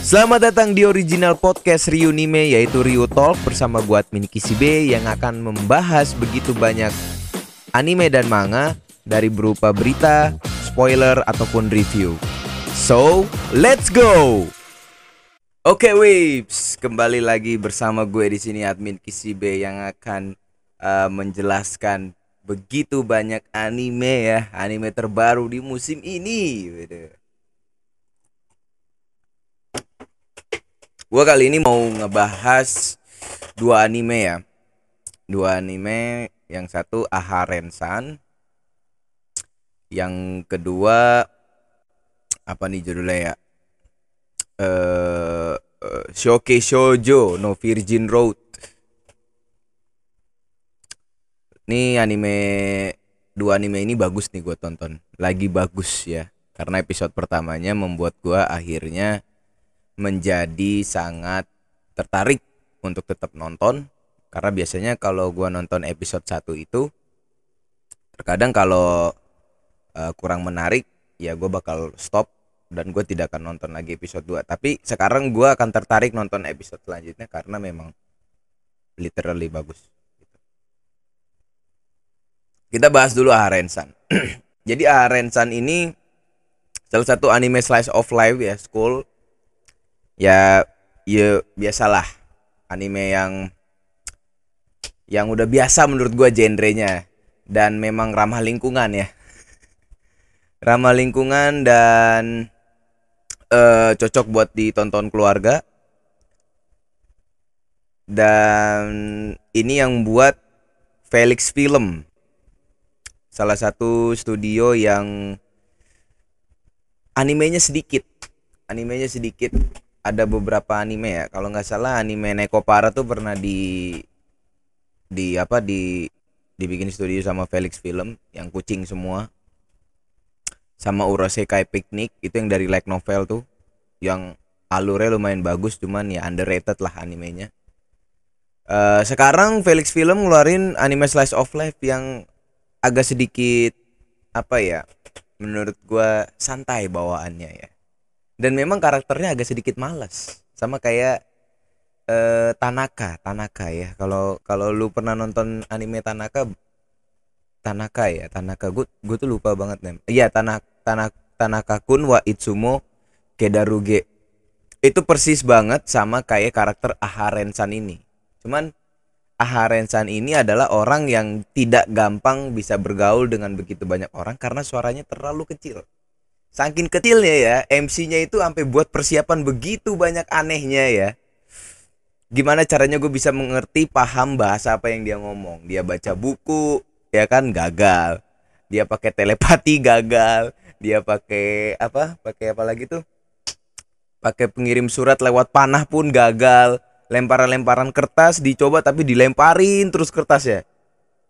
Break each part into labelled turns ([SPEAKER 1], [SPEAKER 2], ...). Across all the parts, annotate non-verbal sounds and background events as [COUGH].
[SPEAKER 1] Selamat datang di original podcast Riunime yaitu Rio Talk bersama gue admin Kisibe yang akan membahas begitu banyak anime dan manga dari berupa berita, spoiler ataupun review. So, let's go. Oke, Waves, kembali lagi bersama gue di sini admin Kisibe yang akan uh, menjelaskan begitu banyak anime ya, anime terbaru di musim ini. Gitu. Gua kali ini mau ngebahas dua anime ya. Dua anime, yang satu Aha Rensan. Yang kedua apa nih judulnya ya? Eh uh, Shoke Shoujo no Virgin Road. Ini anime dua anime ini bagus nih gue tonton. Lagi bagus ya. Karena episode pertamanya membuat gua akhirnya menjadi sangat tertarik untuk tetap nonton. Karena biasanya kalau gua nonton episode 1 itu terkadang kalau uh, kurang menarik ya gue bakal stop dan gue tidak akan nonton lagi episode 2 tapi sekarang gue akan tertarik nonton episode selanjutnya karena memang literally bagus. Kita bahas dulu Aharensan [CLEARS THROAT] jadi Aharensan ini salah satu anime slice of life ya school ya ya biasalah anime yang yang udah biasa menurut gua genrenya. Dan memang ramah lingkungan ya. [LAUGHS] Ramah lingkungan dan uh, cocok buat ditonton keluarga. Dan ini yang buat Felix Film. Salah satu studio yang animenya sedikit. Animenya sedikit ada beberapa anime ya. Kalau nggak salah anime Nekopara tuh pernah di di apa di dibikin studio sama Felix Film yang kucing semua. Sama Urosekai Picnic itu yang dari light novel tuh. Yang alurnya lumayan bagus cuman ya underrated lah animenya. Uh, sekarang Felix Film ngeluarin anime slice of life yang agak sedikit apa ya menurut gua santai bawaannya ya dan memang karakternya agak sedikit malas sama kayak uh, Tanaka Tanaka ya. Kalau kalau lu pernah nonton anime Tanaka Tanaka ya Tanaka. Gue gue tuh lupa banget nih iya Tanaka Tanaka Tanaka Kun wa Itsumo Kedaruge. Itu persis banget sama kayak karakter Aharensan ini. Cuman Aharensan ini adalah orang yang tidak gampang bisa bergaul dengan begitu banyak orang karena suaranya terlalu kecil Saking kecilnya ya, MC-nya itu sampai buat persiapan begitu banyak anehnya ya. Gimana caranya gue bisa mengerti paham bahasa apa yang dia ngomong? Dia baca buku, ya kan gagal. Dia pakai telepati [LAUGHS] gagal. Dia pakai apa? Pakai apa lagi tuh? Pakai pengirim surat lewat panah pun gagal. Lemparan-lemparan kertas dicoba tapi dilemparin terus kertas ya.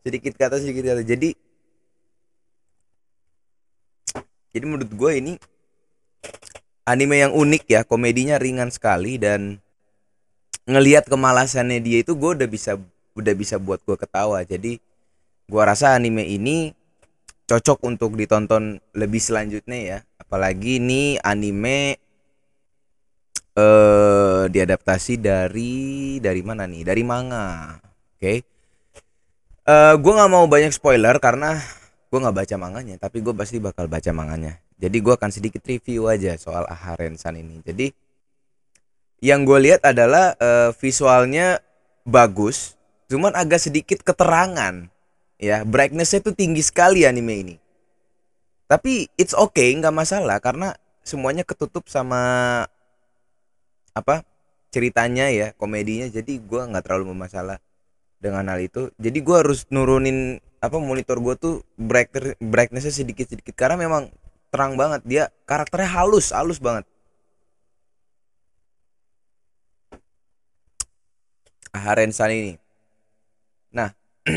[SPEAKER 1] Sedikit kata sedikit kata. Jadi jadi menurut gue ini anime yang unik ya komedinya ringan sekali dan ngelihat kemalasannya dia itu gue udah bisa udah bisa buat gue ketawa. Jadi gue rasa anime ini cocok untuk ditonton lebih selanjutnya ya. Apalagi ini anime eh diadaptasi dari dari mana nih? Dari manga. Oke. Okay. uh, gue nggak mau banyak spoiler karena gue nggak baca manganya tapi gue pasti bakal baca manganya. Jadi gue akan sedikit review aja soal Aharensan ini. Jadi yang gue lihat adalah uh, visualnya bagus cuman agak sedikit keterangan. Ya brightnessnya tuh tinggi sekali anime ini. Tapi it's okay nggak masalah karena semuanya ketutup sama apa ceritanya ya komedinya. Jadi gue nggak terlalu bermasalah dengan hal itu. Jadi gue harus nurunin apa monitor gue tuh brighter brightnessnya sedikit sedikit karena memang terang banget dia karakternya halus halus banget. Harensan ini nah [CLEARS THROAT]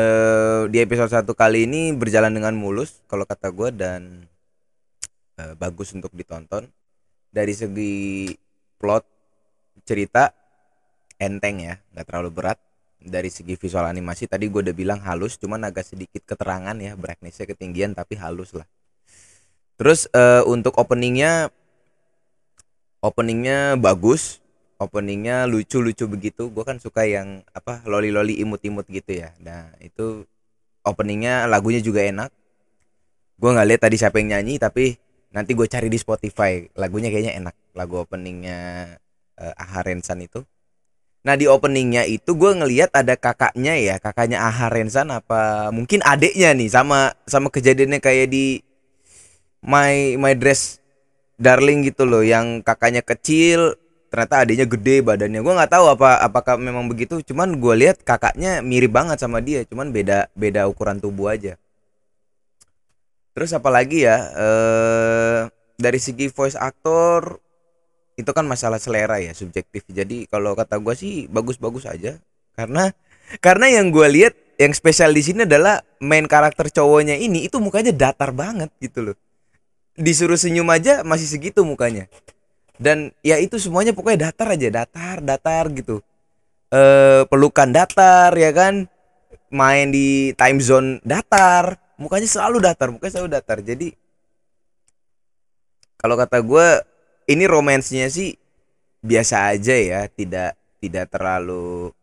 [SPEAKER 1] eh, di episode satu kali ini berjalan dengan mulus kalau kata gue dan eh, bagus untuk ditonton. Dari segi plot cerita enteng ya nggak terlalu berat dari segi visual animasi tadi gue udah bilang halus cuman agak sedikit keterangan ya brightnessnya ketinggian tapi halus lah. Terus uh, untuk openingnya openingnya bagus openingnya lucu-lucu begitu. Gue kan suka yang apa loli-loli imut-imut gitu ya. Nah itu openingnya lagunya juga enak. Gue nggak lihat tadi siapa yang nyanyi tapi nanti gue cari di Spotify. Lagunya kayaknya enak lagu openingnya uh, Aha Rensan itu nah di openingnya itu gue ngelihat ada kakaknya ya kakaknya Aha Rensan apa mungkin adiknya nih sama sama kejadiannya kayak di My My Dress Darling gitu loh yang kakaknya kecil ternyata adiknya gede badannya. Gue nggak tahu apa apakah memang begitu cuman gue lihat kakaknya mirip banget sama dia cuman beda beda ukuran tubuh aja. Terus apalagi ya eh dari segi voice actor itu kan masalah selera ya subjektif. Jadi kalau kata gue sih bagus-bagus aja. Karena karena yang gue lihat yang spesial di sini adalah main karakter cowoknya ini itu mukanya datar banget gitu loh. Disuruh senyum aja masih segitu mukanya. Dan ya itu semuanya pokoknya datar aja datar datar gitu. Eh pelukan datar ya kan? Main di time zone datar mukanya selalu datar mukanya selalu datar. Jadi kalau kata gue ini romansnya sih biasa aja ya tidak tidak terlalu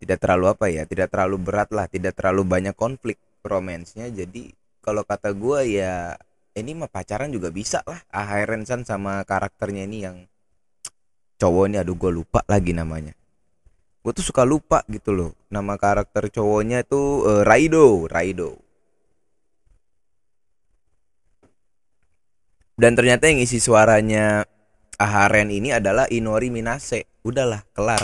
[SPEAKER 1] tidak terlalu apa ya tidak terlalu berat lah tidak terlalu banyak konflik romansnya. Jadi kalau kata gue ya ini mah pacaran juga bisa lah. Ah sama karakternya ini yang cowok ini aduh gue lupa lagi namanya. Gue tuh suka lupa gitu loh nama karakter cowoknya tuh uh, Raido Raido dan ternyata yang isi suaranya Aharen ini adalah Inori Minase. Udahlah kelar.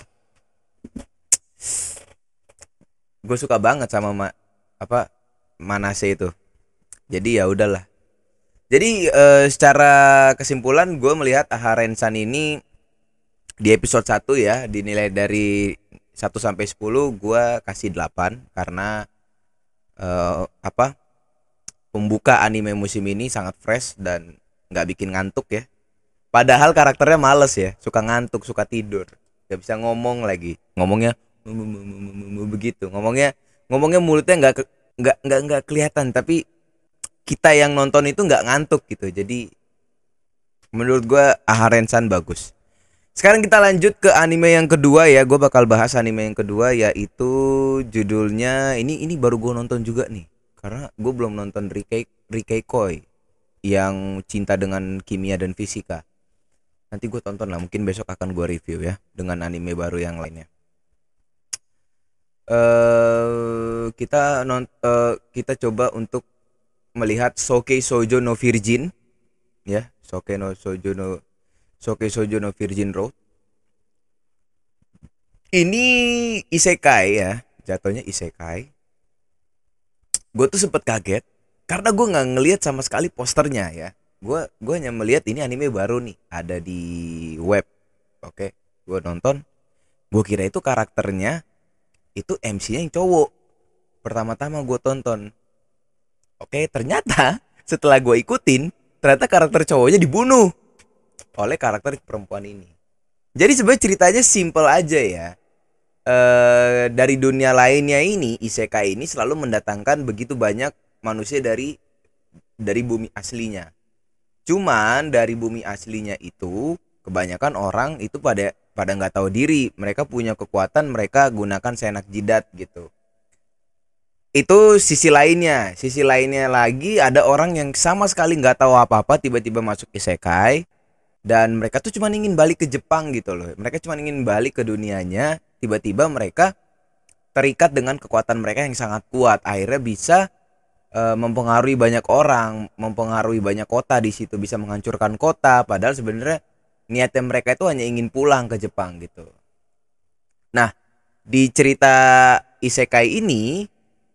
[SPEAKER 1] Gue suka banget sama ma apa Manase itu. Jadi ya udahlah. Jadi uh, secara kesimpulan gue melihat Aha Rensan ini di episode 1 ya dinilai dari 1 sampai 10 gue kasih 8 karena uh, apa pembuka anime musim ini sangat fresh dan nggak bikin ngantuk ya. Padahal karakternya males ya, suka ngantuk, suka tidur, gak bisa ngomong lagi, ngomongnya begitu, ngomongnya ngomongnya mulutnya nggak nggak nggak nggak kelihatan. Tapi kita yang nonton itu nggak ngantuk gitu. Jadi menurut gue Aharensan bagus. Sekarang kita lanjut ke anime yang kedua ya. Gue bakal bahas anime yang kedua yaitu judulnya ini ini baru gue nonton juga nih. Karena gue belum nonton Rikai Rikai Koi yang cinta dengan kimia dan fisika. Nanti gue tonton lah mungkin besok akan gue review ya dengan anime baru yang lainnya. Uh, kita non uh, kita coba untuk melihat Soke Sojo no Virgin ya Soke no Sojo no Soke Sojo no Virgin Road. Ini isekai ya jatuhnya isekai. Gue tuh sempet kaget karena gue nggak ngelihat sama sekali posternya ya. Gue gue hanya melihat ini anime baru nih ada di web. Oke gue nonton. Gue kira itu karakternya itu MC-nya yang cowok. Pertama-tama gue tonton. Oke, ternyata [LAUGHS] setelah gue ikutin, ternyata karakter cowoknya dibunuh oleh karakter perempuan ini. Jadi sebenarnya ceritanya simple aja ya. E, dari dunia lainnya ini, isekai ini selalu mendatangkan begitu banyak manusia dari dari bumi aslinya. Cuman dari bumi aslinya itu kebanyakan orang itu pada pada nggak tahu diri. Mereka punya kekuatan, mereka gunakan senak jidat gitu itu sisi lainnya sisi lainnya lagi ada orang yang sama sekali nggak tahu apa-apa tiba-tiba masuk isekai dan mereka tuh cuma ingin balik ke Jepang gitu loh mereka cuma ingin balik ke dunianya tiba-tiba mereka terikat dengan kekuatan mereka yang sangat kuat akhirnya bisa e, mempengaruhi banyak orang mempengaruhi banyak kota di situ bisa menghancurkan kota. Padahal sebenarnya niatnya mereka itu hanya ingin pulang ke Jepang gitu. Nah di cerita isekai ini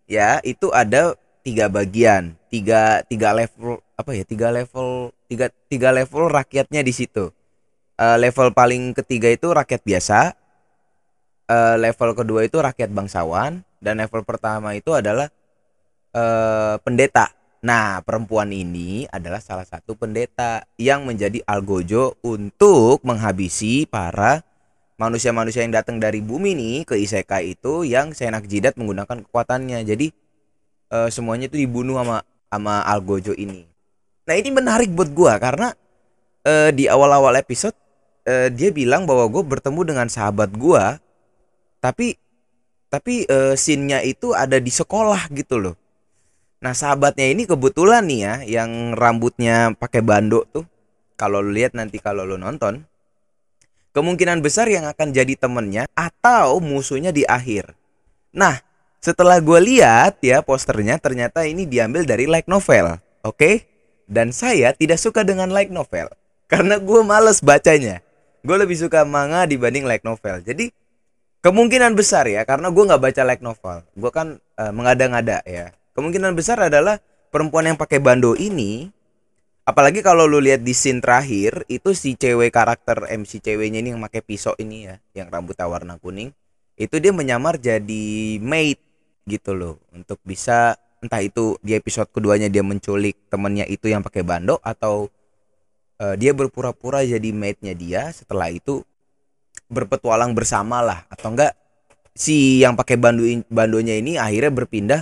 [SPEAKER 1] ya itu ada tiga bagian tiga tiga level apa ya tiga level tiga tiga level rakyatnya di situ. Uh, level paling ketiga itu rakyat biasa uh, level kedua itu rakyat bangsawan dan level pertama itu adalah uh, pendeta. Nah perempuan ini adalah salah satu pendeta yang menjadi algojo untuk menghabisi para manusia-manusia yang datang dari bumi nih ke isekai itu yang senak jidat menggunakan kekuatannya. Jadi uh, semuanya itu dibunuh sama sama Algojo ini. Nah ini menarik buat gua karena uh, di awal-awal episode uh, dia bilang bahwa gue bertemu dengan sahabat gue tapi tapi uh, scene-nya itu ada di sekolah gitu loh nah sahabatnya ini kebetulan nih ya yang rambutnya pakai bando tuh kalau lu lihat nanti kalau lu nonton kemungkinan besar yang akan jadi temennya atau musuhnya di akhir. Nah setelah gue lihat ya posternya ternyata ini diambil dari light novel oke? Okay? dan saya tidak suka dengan light novel karena gue males bacanya. Gue lebih suka manga dibanding light novel. Jadi kemungkinan besar ya karena gue nggak baca light novel. Gue kan uh, mengada-ngada ya kemungkinan besar adalah perempuan yang pakai bando ini apalagi kalau lu lihat di scene terakhir itu si cewek karakter MC ceweknya ini yang pakai pisau ini ya yang rambutnya warna kuning itu dia menyamar jadi maid gitu loh untuk bisa entah itu di episode keduanya dia menculik temennya itu yang pakai bando atau uh, dia berpura-pura jadi maidnya dia setelah itu berpetualang bersama lah atau enggak si yang pakai bando bandonya ini akhirnya berpindah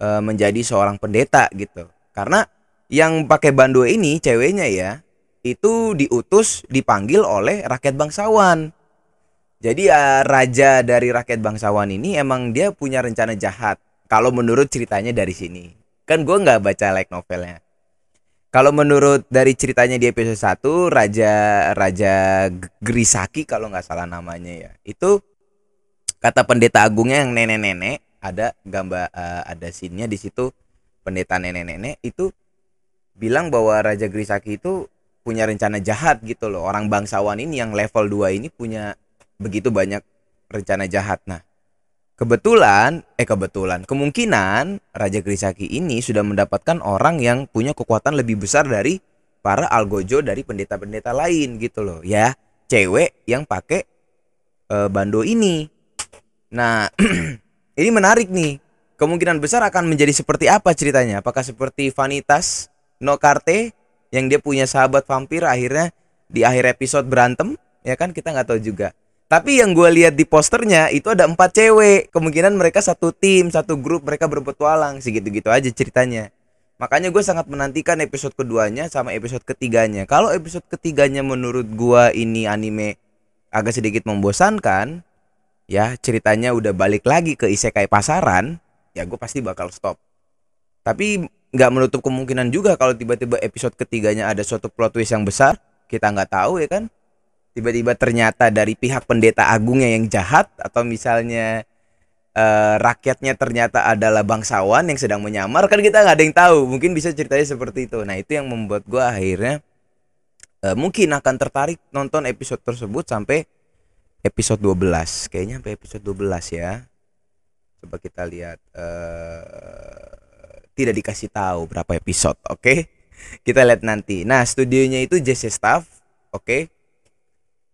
[SPEAKER 1] uh, menjadi seorang pendeta gitu karena yang pakai bando ini ceweknya ya itu diutus dipanggil oleh rakyat bangsawan jadi ya raja dari rakyat bangsawan ini emang dia punya rencana jahat. Kalau menurut ceritanya dari sini. Kan gue nggak baca like novelnya. Kalau menurut dari ceritanya di episode 1 Raja Raja Grisaki kalau nggak salah namanya ya. Itu kata pendeta agungnya yang nenek-nenek ada gambar uh, ada scene di situ pendeta nenek-nenek itu bilang bahwa Raja Grisaki itu punya rencana jahat gitu loh. Orang bangsawan ini yang level 2 ini punya begitu banyak rencana jahat. Nah, kebetulan, eh kebetulan, kemungkinan Raja Grisaki ini sudah mendapatkan orang yang punya kekuatan lebih besar dari para algojo dari pendeta-pendeta lain gitu loh. Ya, cewek yang pakai e, bando ini. Nah, [CLEARS THROAT] ini menarik nih. Kemungkinan besar akan menjadi seperti apa ceritanya? Apakah seperti Vanitas No Carte yang dia punya sahabat vampir akhirnya di akhir episode berantem? Ya kan kita nggak tahu juga. Tapi yang gue lihat di posternya itu ada empat cewek. Kemungkinan mereka satu tim, satu grup, mereka berpetualang. Segitu-gitu aja ceritanya. Makanya gue sangat menantikan episode keduanya sama episode ketiganya. Kalau episode ketiganya menurut gue ini anime agak sedikit membosankan, ya ceritanya udah balik lagi ke isekai pasaran, ya gue pasti bakal stop. Tapi nggak menutup kemungkinan juga kalau tiba-tiba episode ketiganya ada suatu plot twist yang besar, kita nggak tahu ya kan? Tiba-tiba ternyata dari pihak pendeta agungnya yang jahat atau misalnya uh, rakyatnya ternyata adalah bangsawan yang sedang menyamar kan kita nggak ada yang tahu. Mungkin bisa ceritanya seperti itu. Nah itu yang membuat gue akhirnya uh, mungkin akan tertarik nonton episode tersebut sampai episode 12 kayaknya sampai episode 12 ya. Coba kita lihat uh, tidak dikasih tahu berapa episode oke? Okay? kita lihat nanti. Nah studionya itu JC Staff oke? Okay?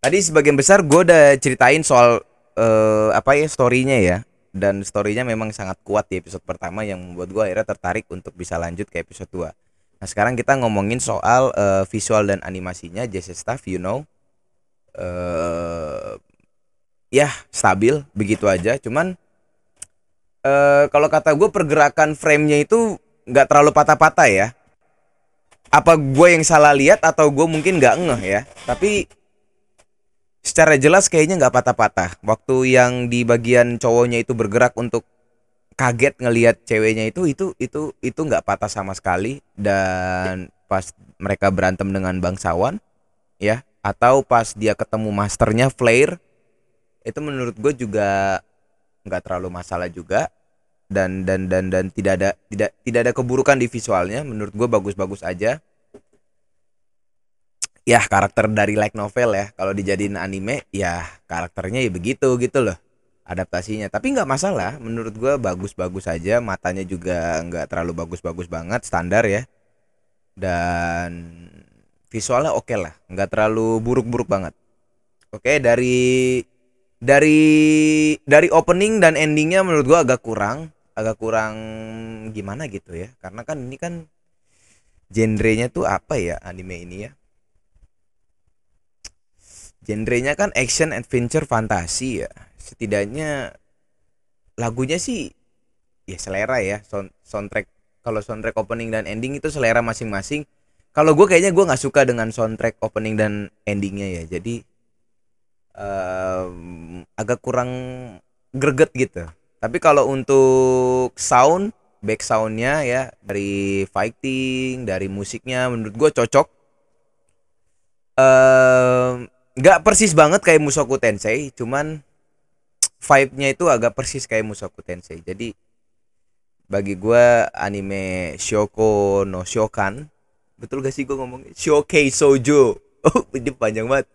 [SPEAKER 1] Tadi sebagian besar gue udah ceritain soal uh, apa ya storynya ya. Dan storynya memang sangat kuat di episode pertama yang membuat gue akhirnya tertarik untuk bisa lanjut ke episode 2 Nah sekarang kita ngomongin soal uh, visual dan animasinya Jesse Staff you know. Uh, ya stabil begitu aja. Cuman uh, kalau kata gue pergerakan framenya itu nggak terlalu patah-patah ya. Apa gue yang salah lihat atau gue mungkin nggak ngeh ya? Tapi secara jelas kayaknya nggak patah-patah. Waktu yang di bagian cowoknya itu bergerak untuk kaget ngelihat ceweknya itu itu itu itu nggak patah sama sekali. Dan pas mereka berantem dengan bangsawan ya atau pas dia ketemu masternya Flair itu menurut gue juga nggak terlalu masalah juga. Dan dan dan dan tidak ada tidak tidak ada keburukan di visualnya. Menurut gue bagus-bagus aja. Ya karakter dari like novel ya. Kalau dijadiin anime ya karakternya ya begitu gitu loh. Adaptasinya. Tapi nggak masalah. Menurut gue bagus-bagus aja. Matanya juga nggak terlalu bagus-bagus banget. Standar ya. Dan visualnya oke okay lah. Nggak terlalu buruk-buruk banget. Oke okay, dari dari dari opening dan endingnya menurut gue agak kurang agak kurang gimana gitu ya. Karena kan ini kan genrenya tuh apa ya anime ini ya? Genrenya kan action adventure fantasi ya. Setidaknya lagunya sih ya selera ya. Sound, soundtrack kalau soundtrack opening dan ending itu selera masing-masing. Kalau gue kayaknya gue nggak suka dengan soundtrack opening dan endingnya ya. Jadi uh, agak kurang greget gitu. Tapi kalau untuk sound back soundnya ya dari fighting dari musiknya menurut gue cocok. Nggak uh, persis banget kayak Musoku Tensei cuman vibe-nya itu agak persis kayak Musoku Tensei. Jadi bagi gue anime Shoko no Shokan betul gak sih gue ngomong Shokei Sojo. [LAUGHS] Oh ini panjang banget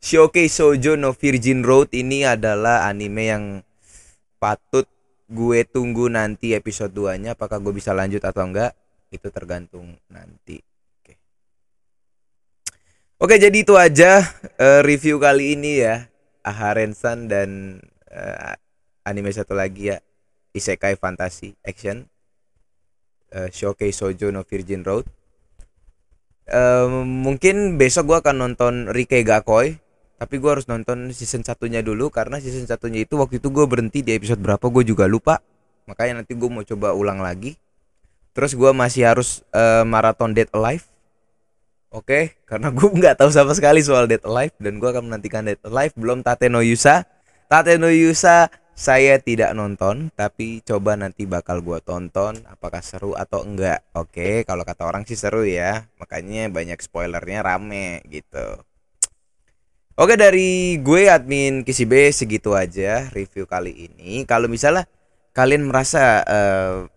[SPEAKER 1] Shokei Sojo no Virgin Road ini adalah anime yang patut gue tunggu nanti episode 2 nya apakah gue bisa lanjut atau enggak itu tergantung nanti. Oke. Oke jadi itu aja uh, review kali ini ya. Aharensan dan uh, anime satu lagi ya. Isekai Fantasy Action. Uh, Shokei Sojo no Virgin Road. Um, mungkin besok gue akan nonton Rike Gakoi tapi gue harus nonton season satunya dulu karena season satunya itu waktu itu gue berhenti di episode berapa gue juga lupa. Makanya nanti gue mau coba ulang lagi. Terus gue masih harus uh, maraton Dead Alive. Oke okay? [LAUGHS] karena gue nggak tahu sama sekali soal Dead Alive dan gue akan menantikan Dead Alive. Belum Tate no Yusa. Tate no Yusa saya tidak nonton tapi coba nanti bakal gua tonton apakah seru atau enggak. Oke kalau kata orang sih seru ya. Makanya banyak spoilernya rame gitu oke dari gue admin KCB segitu aja review kali ini. Kalau misalnya kalian merasa uh,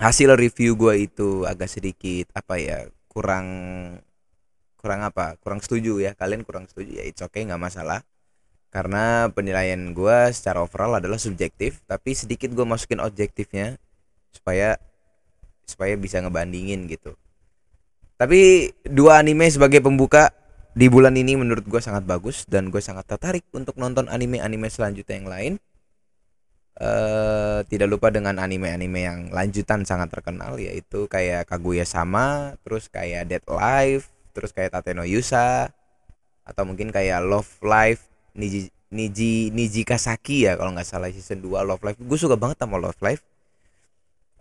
[SPEAKER 1] hasil review gue itu agak sedikit apa ya kurang kurang apa kurang setuju ya kalian kurang setuju ya it's okay nggak masalah. Karena penilaian gue secara overall adalah subjektif tapi sedikit gue masukin objektifnya supaya supaya bisa ngebandingin gitu. Tapi dua anime sebagai pembuka di bulan ini menurut gue sangat bagus dan gue sangat tertarik untuk nonton anime-anime selanjutnya yang lain. Uh, tidak lupa dengan anime-anime yang lanjutan sangat terkenal yaitu kayak Kaguya sama terus kayak Dead Life terus kayak Tateno Yusa atau mungkin kayak Love Life Niji Niji Niji Kasaki ya kalau nggak salah season 2 Love Life. Gue suka banget sama Love Life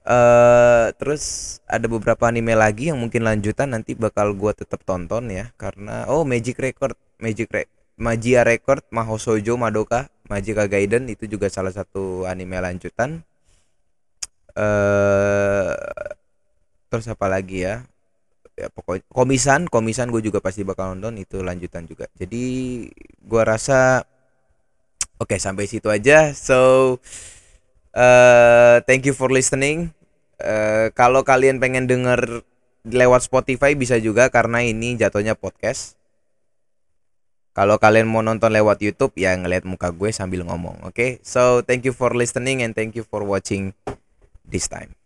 [SPEAKER 1] uh, terus ada beberapa anime lagi yang mungkin lanjutan nanti bakal gue tetap tonton ya karena oh Magic Record Magic Re Magia Record Mahosojo Madoka Magica Gaiden itu juga salah satu anime lanjutan. Uh, terus apa lagi ya? Ya pokoknya komisan komisan gue juga pasti bakal nonton itu lanjutan juga. Jadi gue rasa oke okay, sampai situ aja. So uh, thank you for listening. Uh, kalau kalian pengen denger lewat Spotify bisa juga karena ini jatuhnya podcast. Kalau kalian mau nonton lewat YouTube ya ngeliat muka gue sambil ngomong oke? Okay? so thank you for listening and thank you for watching this time